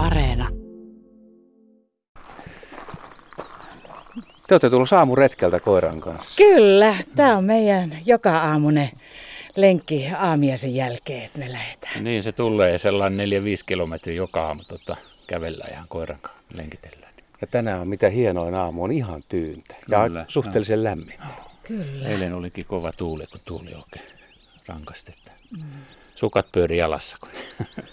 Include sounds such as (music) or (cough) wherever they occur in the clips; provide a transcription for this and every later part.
Areena. Te olette tullut retkeltä koiran kanssa. Kyllä, tämä on meidän joka aamune lenkki aamiaisen jälkeen, että me lähdetään. Niin, se tulee sellainen 4-5 kilometriä joka aamu tota, kävellä ihan koiran kanssa lenkitellään. Ja tänään on mitä hienoin aamu, on ihan tyyntä Kyllä, ja suhteellisen no. lämmin. Kyllä. Eilen olikin kova tuuli, kun tuuli oikein rankasti. Mm. Sukat pyöri jalassa. Kun (laughs)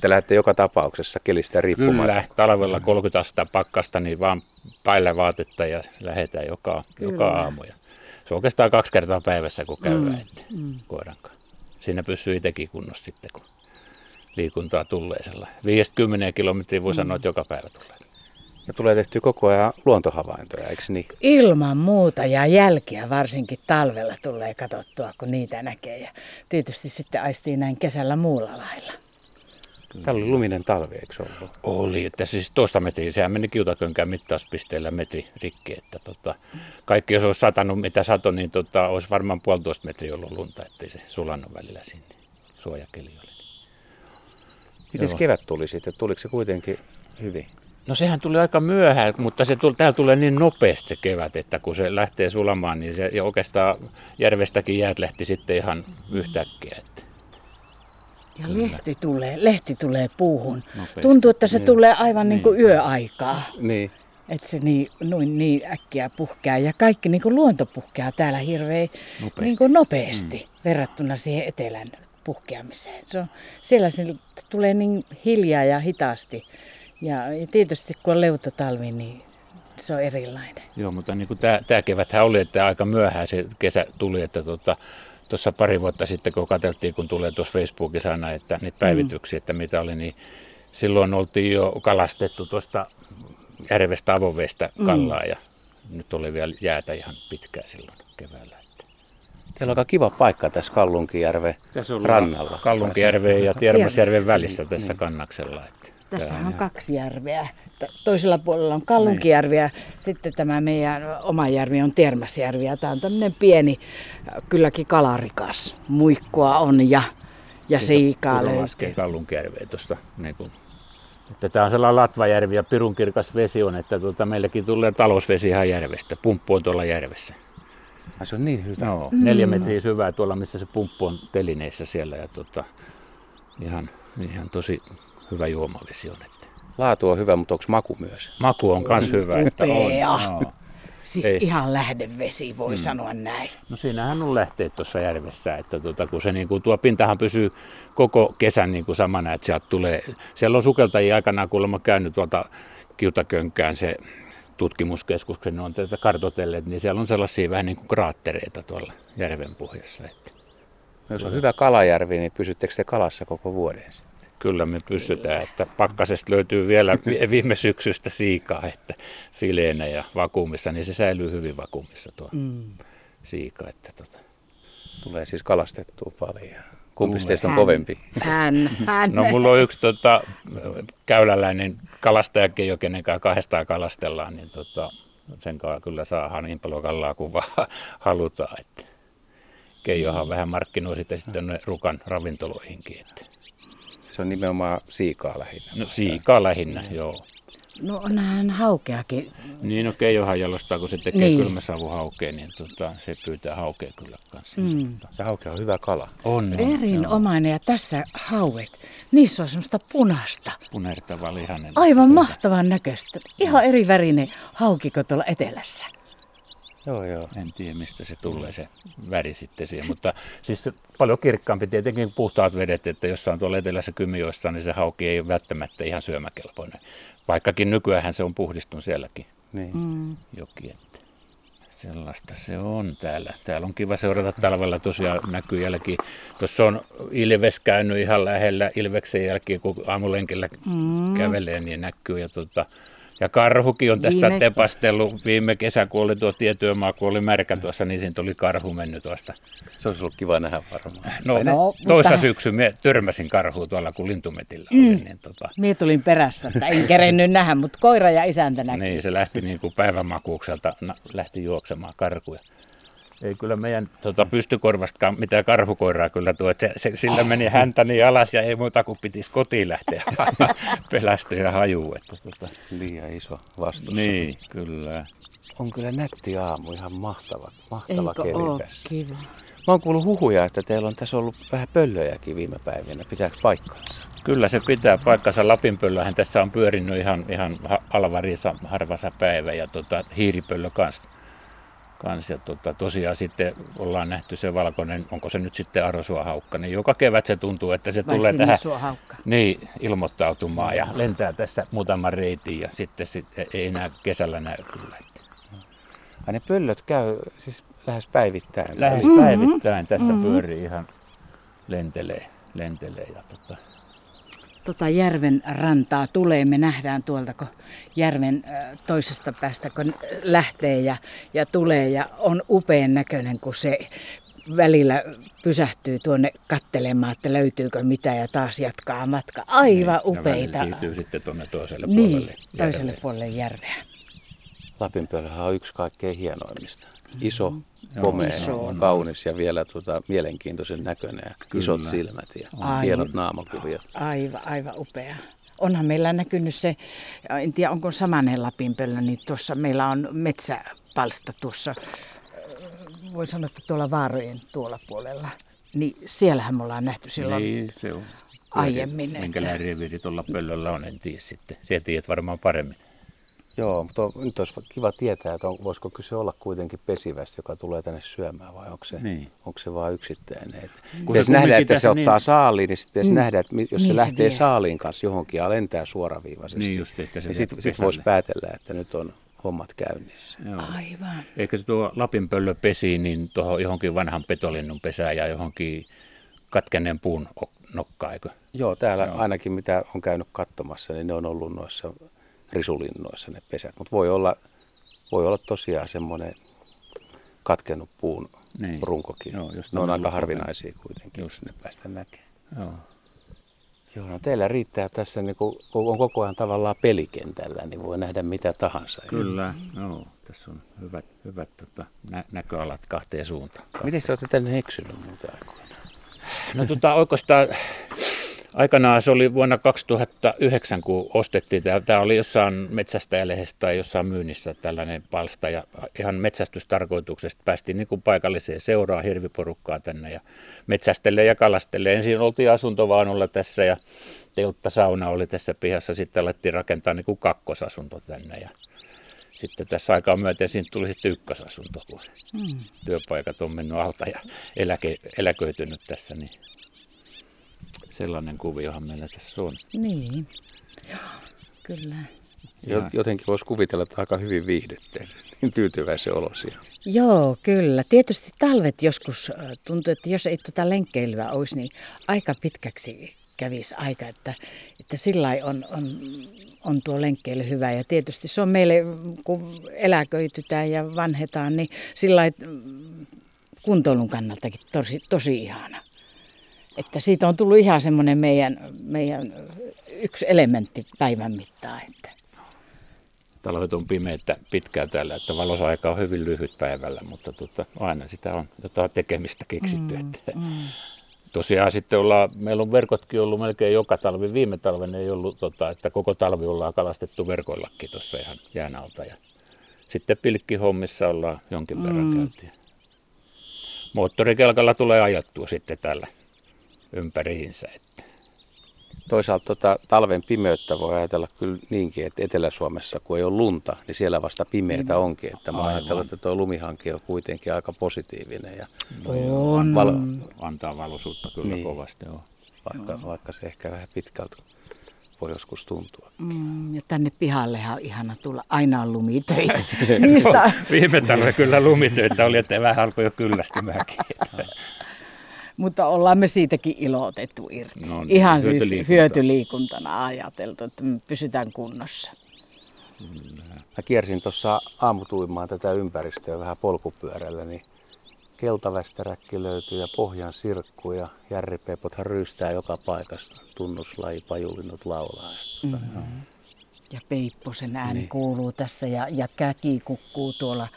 Te lähdette joka tapauksessa kelistä riippumatta. Kyllä, talvella 30 astetta pakkasta, niin vaan päällä vaatetta ja lähdetään joka, joka aamu. Ja se on oikeastaan kaksi kertaa päivässä, kun käydään mm. mm. koiran kanssa. Siinä pysyy itsekin kunnossa sitten, kun liikuntaa tulee sellainen. 50 kilometriä voi mm. sanoa, että joka päivä tulee. Ja tulee tehty koko ajan luontohavaintoja, eikö niin? Ilman muuta ja jälkiä varsinkin talvella tulee katsottua, kun niitä näkee. Ja tietysti sitten aistii näin kesällä muulla lailla. Täällä oli luminen talvi, eikö ollut? Oli, että siis toista metriä, sehän meni kiutakönkään mittauspisteellä metri rikki, että tota, kaikki jos olisi satanut mitä sato, niin tota, olisi varmaan puolitoista metriä ollut lunta, ettei se sulannut välillä sinne, suojakeli oli. Miten kevät tuli sitten, tuliko se kuitenkin hyvin? No sehän tuli aika myöhään, mutta se tuli, täällä tulee niin nopeasti se kevät, että kun se lähtee sulamaan, niin se ja oikeastaan järvestäkin jäät lähti sitten ihan yhtäkkiä. Että. Ja lehti tulee, lehti tulee puuhun. Nopeasti. Tuntuu, että se niin. tulee aivan niin. kuin niin. yöaikaa. Niin. Että se niin, noin, niin äkkiä puhkeaa. Ja kaikki niin kuin luonto puhkeaa täällä hirveän nopeasti, niin kuin nopeasti mm. verrattuna siihen etelän puhkeamiseen. Se on, siellä se tulee niin hiljaa ja hitaasti. Ja, ja tietysti kun on leutotalvi, niin se on erilainen. Joo, mutta niin kuin tämä, tämä keväthän oli, että aika myöhään se kesä tuli, että tuota, tuossa pari vuotta sitten, kun katseltiin, kun tulee tuossa Facebookissa aina, että niitä mm. päivityksiä, että mitä oli, niin silloin oltiin jo kalastettu tuosta järvestä avovestä mm. kallaa mm. ja nyt oli vielä jäätä ihan pitkään silloin keväällä. Teillä on aika kiva paikka tässä Kallunkijärven tässä on rannalla. Kallunkijärven ja Tiermasjärven välissä tässä kannaksella. Että tässä on, kaksi järveä toisella puolella on Kallunkijärvi ja sitten tämä meidän oma järvi on Termäsjärvi. Ja tämä on tämmöinen pieni, kylläkin kalarikas. Muikkoa on ja, ja siikaa löytyy. Kallunkijärveä tuosta niin kuin että tämä on sellainen Latvajärvi ja pirunkirkas vesi on, että tuota, meilläkin tulee talousvesi ihan järvestä. Pumppu on tuolla järvessä. Ai se on niin hyvä. No, mm. neljä metriä syvää tuolla, missä se pumppu on telineissä siellä. Ja tuota, ihan, ihan tosi hyvä juomavesi on. Että Laatu on hyvä, mutta onko maku myös? Maku on myös hyvä. Että on. No. Siis Ei. ihan lähdevesi, voi hmm. sanoa näin. No siinähän on lähteet tuossa järvessä, että tuota, kun se niin kuin, tuo pintahan pysyy koko kesän niin kuin samana, että sieltä tulee, siellä on sukeltajia aikanaan kuulemma käynyt tuolta Kiutakönkään se tutkimuskeskus, kun ne on tätä kartotelleet, niin siellä on sellaisia vähän niin kuin kraattereita tuolla järven pohjassa. Että. Jos on hyvä kalajärvi, niin pysyttekö te kalassa koko vuoden? Kyllä me pystytään, että pakkasesta löytyy vielä viime syksystä siikaa, että fileenä ja vakuumissa, niin se säilyy hyvin vakuumissa tuo mm. siika. Että tota. Tulee siis kalastettua paljon. Kumpi teistä on kovempi? Hän, hän. No mulla on yksi tota, käyläläinen kalastajakin, jo kenen kanssa kahdestaan kalastellaan, niin tota, sen kanssa kyllä saadaan niin paljon kallaa kuin vaan (laughs) halutaan. Että. Keijohan vähän markkinoi sitten, sitten rukan ravintoloihinkin. Että. Se on nimenomaan siikaa lähinnä. No siikaa lähinnä, joo. No onhan haukeakin. Niin, no Keijohan jalostaa, kun se tekee niin. kylmäsavu haukea, niin tota, se pyytää haukea kyllä kanssa. Mm. Ja haukea on hyvä kala. On, on Erinomainen, ja tässä hauet, niissä on semmoista punasta. Punertava lihanen. Aivan mahtavan näköistä. Ihan eri värinen haukiko tuolla etelässä. Joo, joo. En tiedä, mistä se tulee se väri sitten siihen, mutta siis paljon kirkkaampi tietenkin puhtaat vedet, että jos on tuolla etelässä Kymijoissa, niin se hauki ei ole välttämättä ihan syömäkelpoinen. Vaikkakin nykyään se on puhdistunut sielläkin niin. mm. joki. Sellaista se on täällä. Täällä on kiva seurata talvella tosiaan näkyy jälki. Tuossa on Ilves käynyt ihan lähellä Ilveksen jälkeen, kun aamulenkillä mm. kävelee, niin näkyy. Ja tuota, ja karhukin on tästä viime... tepastellut viime kesä, kun oli tuo tietyömaa, kun oli märkä tuossa, niin siinä tuli karhu mennyt tuosta. Se olisi ollut kiva nähdä varmaan. No, no toissa mutta... syksy me törmäsin karhua tuolla, kun lintumetillä mm. oli. Niin tota... Mie tulin perässä, että en kerennyt nähdä, mutta koira ja isäntä näki. Niin, se lähti niin kuin päivämakuukselta, lähti juoksemaan karkuja. ei kyllä meidän tuota, pystykorvastakaan mitään karhukoiraa kyllä tuo. Se, se, sillä meni häntä niin alas ja ei muuta kuin pitisi kotiin lähteä (laughs) pelästyä ja hajuu. Että, tuota. Liian iso vastus. Niin, kyllä. On kyllä nätti aamu, ihan mahtava, mahtava Eikö keli oo tässä. kiva? Mä oon kuullut huhuja, että teillä on tässä ollut vähän pöllöjäkin viime päivinä. Pitääkö paikkaansa? Kyllä se pitää paikkansa. Lapinpöllöhän tässä on pyörinyt ihan, ihan ha- alvarissa harvassa päivä ja tota, hiiripöllö kanssa. Kans, ja tota, tosiaan sitten ollaan nähty se valkoinen, onko se nyt sitten arvosuohaukka, niin joka kevät se tuntuu, että se Vai tulee tähän haukka? niin, ilmoittautumaan ja lentää tässä muutaman reitin ja sitten sit ei enää kesällä näy kyllä. Ai ne pöllöt käy siis lähes päivittäin. Lähes Eli- päivittäin tässä pyörii ihan lentelee, lentelee ja tota, Tota järven rantaa tulee, me nähdään tuolta, kun järven toisesta päästä, kun lähtee ja, ja tulee ja on upean näköinen, kun se välillä pysähtyy tuonne kattelemaan, että löytyykö mitä ja taas jatkaa matka. Aivan niin, ja upeita. välillä siirtyy sitten tuonne toiselle Niin, puolelle. toiselle järveen. puolelle järveä. Lapinpöllöhän on yksi kaikkein hienoimmista. Iso, Joo, komea, iso. kaunis ja vielä tuota, mielenkiintoisen näköinen. Ja Kyllä. isot silmät ja Aivan. hienot naamakuviot. Aivan, aivan upea. Onhan meillä näkynyt se, en tiedä onko samanen Lapinpöllö, niin tuossa meillä on metsäpalsta tuossa, äh, voi sanoa, että tuolla Vaarojen tuolla puolella. Niin siellähän me ollaan nähty silloin. Niin, se on. aiemmin, että- Minkälainen reviiri tuolla pöllöllä on, en tiedä sitten. Siellä tiedät varmaan paremmin. Joo, mutta on, nyt olisi kiva tietää, että on, voisiko kyse olla kuitenkin pesivästä, joka tulee tänne syömään vai onko se, Niin. onko se vain yksittäinen. Et se Pitäisi nähdä, että se tässä ottaa niin- saaliin, niin sitten Mm. nähdä, että jos Niin se se lähtee vie. saaliin kanssa johonkin ja lentää suoraviivaisesti, Niin just, että se niin sitten sit voisi päätellä, että nyt on hommat käynnissä. Joo. Aivan. Eikö se tuo Lapinpöllö pesi niin tuohon johonkin vanhan petolinnun pesään ja johonkin katkenneen puun ok- nokkaan, eikö? Joo, täällä Joo. ainakin mitä on käynyt katsomassa, niin ne on ollut noissa risulinnoissa ne pesät. Mutta voi olla, voi olla tosiaan semmoinen katkennut puun Niin. runkokin. Joo, jos ne on aika harvinaisia kuitenkin, Just. jos ne päästä näkemään. Joo. Joo, no teillä riittää tässä, niin kun on koko ajan tavallaan pelikentällä, niin voi nähdä mitä tahansa. Kyllä, joo. Tässä on hyvät, hyvät tota, nä- näköalat kahteen suuntaan. Miten te olette tänne eksynyt muuta aikoina? No tota, oikeastaan aikanaan se oli vuonna 2009, kun ostettiin. Tämä, tämä oli jossain metsästäjälehdessä tai jossain myynnissä tällainen palsta. Ja ihan metsästystarkoituksesta päästiin niin kuin paikalliseen seuraa hirviporukkaa tänne ja metsästelee ja kalastelee. Ensin oltiin asuntovaunulla tässä ja telttasauna oli tässä pihassa. Sitten alettiin rakentaa niin kuin kakkosasunto tänne ja sitten tässä aikaa myöten siitä tuli sitten ykkösasunto, kun Mm. työpaikat on mennyt alta ja eläke, eläköitynyt tässä, niin sellainen kuviohan meillä tässä on. Niin. Joo, kyllä. Ja- Jotenkin voisi kuvitella, että aika hyvin viihdytte. Niin tyytyväisen olosia. Joo, kyllä. Tietysti talvet joskus tuntuu, että jos ei tuota lenkkeilyä olisi, niin aika pitkäksi kävisi aika, että, että sillä on, on, on tuo lenkkeily hyvä. Ja tietysti se on meille, kun eläköitytään ja vanhetaan, niin sillä mm, kuntoilun kannaltakin tosi, tosi ihana. Että siitä on tullut ihan semmoinen meidän, meidän yksi elementti päivän mittaan. Että. Talvet on pimeitä pitkään täällä, että valosaika on hyvin lyhyt päivällä, mutta tota, aina sitä on jotain tekemistä keksitty. Mm, että. Mm. Tosiaan sitten ollaan, meillä on verkotkin ollut melkein joka talvi. Viime talven ei ollut, tota, että koko talvi ollaan kalastettu verkoillakin tuossa ihan jään alta. Ja sitten pilkkihommissa ollaan jonkin verran Mm. käytiin. Moottorikelkalla tulee ajettua sitten tällä ympäriinsä. Että. Toisaalta tota, talven pimeyttä voi ajatella kyllä niinkin, että Etelä-Suomessa kun ei ole lunta, niin siellä vasta pimeätä onkin. Että mä ajattelen, että tuo lumihanke on kuitenkin aika positiivinen, ja On. Valo- Antaa valoisuutta kyllä Niin. kovasti. Joo. vaikka, vaikka se ehkä vähän pitkältä voi joskus tuntua. Mm, ja tänne pihallehan on ihana tulla. Aina on lumitöitä. (laughs) Niistä, Viime talvella kyllä lumitöitä oli, että vähän alkoi jo kyllästymäänkin. (laughs) mutta ollaan me siitäkin ilotettu irti. No niin, Ihan siis hyötyliikuntaa. hyötyliikuntana ajateltu, että me pysytään kunnossa. Mä kiersin tuossa aamutuimaan tätä ympäristöä vähän polkupyörällä, niin keltavästäräkki löytyy ja pohjan sirkku ja järripepothan ryystää joka paikasta. Tunnuslaji, pajulinnut laulaa. Mm-hmm. Ja Peipposen ääni niin. kuuluu tässä ja, ja käki kukkuu tuolla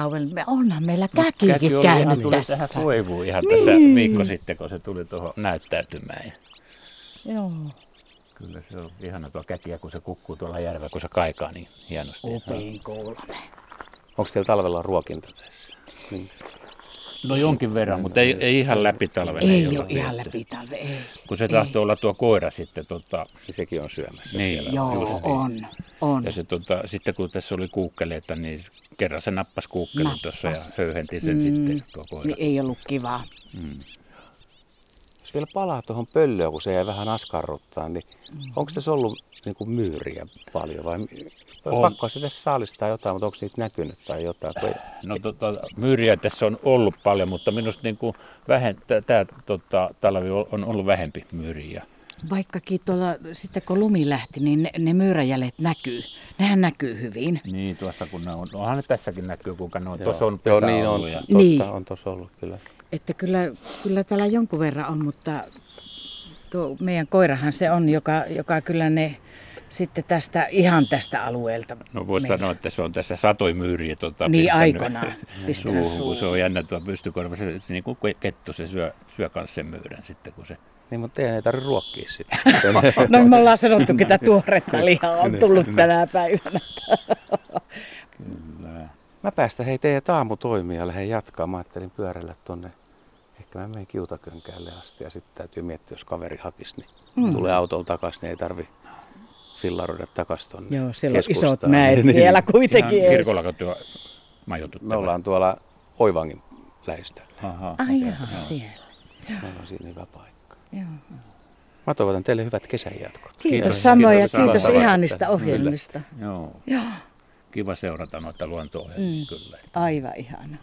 kauan. Me onhan meillä käkikin Käki oli käynyt tuli tässä. tähän koivuun ihan tässä Niin. viikko sitten, kun se tuli tuohon näyttäytymään. Joo. kyllä se on ihana tuo käkiä, kun se kukkuu tuolla järvellä, kun se kaikaa niin hienosti. Upein kuulonen. Onko teillä talvella ruokinta tässä? Niin. No jonkin verran, mutta ei, ei ihan läpi talven. Ei olla ole ihan viety. läpi talve, ei. Kun se ei. tahtoo olla tuo koira sitten, tota, Niin sekin on syömässä Niin. siellä. Joo, Just niin. on, on. ja se, tota, sitten kun tässä oli kuukkeleita, niin kerran se nappasi kuukkelin Nappas. tuossa ja höyhenti sen mm. sitten tuo koira. Niin ei ollut kivaa. Mm. Vielä palaa tuohon pöllöön, kun se jäi vähän askarruttaa, niin Mm. onko tässä ollut niin kuin myyriä paljon vai On. pakko se tässä saalistaa jotain, mutta onko niitä näkynyt tai jotain? Kun ei... No tota, myyriä tässä on ollut paljon, mutta minusta niin kuin vähen, tämä tota, talvi on ollut vähempi myyriä. Vaikkakin tuolla, sitten kun lumi lähti, niin ne, ne myyräjäljet näkyy. Nehän näkyy hyvin. Niin, tuossa kun ne on, onhan ne tässäkin näkyy, kuinka ne on. Joo. Tuossa on Joo, pesä niin on, ja, totta, Niin. on tuossa ollut kyllä. Että kyllä, kyllä täällä jonkun verran on, mutta tuo meidän koirahan se on, joka, joka kyllä ne sitten tästä, ihan tästä alueelta. No voisi meillä. sanoa, että se on tässä satoi myyriä tota, Niin pistänyt aikoinaan (laughs) suuhun, kun se suuhun. on jännä tuo pystykorva. Se, se niin kuin kettu, se syö, syö kanssa sen myyrän sitten, kun se... Niin, mutta teidän ei tarvitse ruokkia sitä. (laughs) No me ollaan sanottu, että tuoretta lihaa on (laughs) tullut tänä päivänä. Kyllä. Mä päästän hei teidän aamutoimia ja lähden jatkaa. Mä ajattelin pyörällä tonne. Ehkä mä menen kiutakönkäälle asti ja sitten täytyy miettiä, jos kaveri hakisi, niin mm. tulee autolla takaisin, niin ei tarvi fillaroida takaisin tonne Joo, siellä on isot mäet (laughs) Niin. vielä Ihan kuitenkin ees. kirkolla työ majoituttava. Me ollaan tuolla Oivangin lähistöllä. Aha, Ai joo. siellä. Meillä on siinä hyvä paikka. Joo. Mä toivotan teille hyvät kesänjatkot. Kiitos, Kiitos. samoin ja Kiitos kiitos ihanista ohjelmista. Joo, Joo, kiva seurata noita luonto Mm. kyllä. aivan ihana.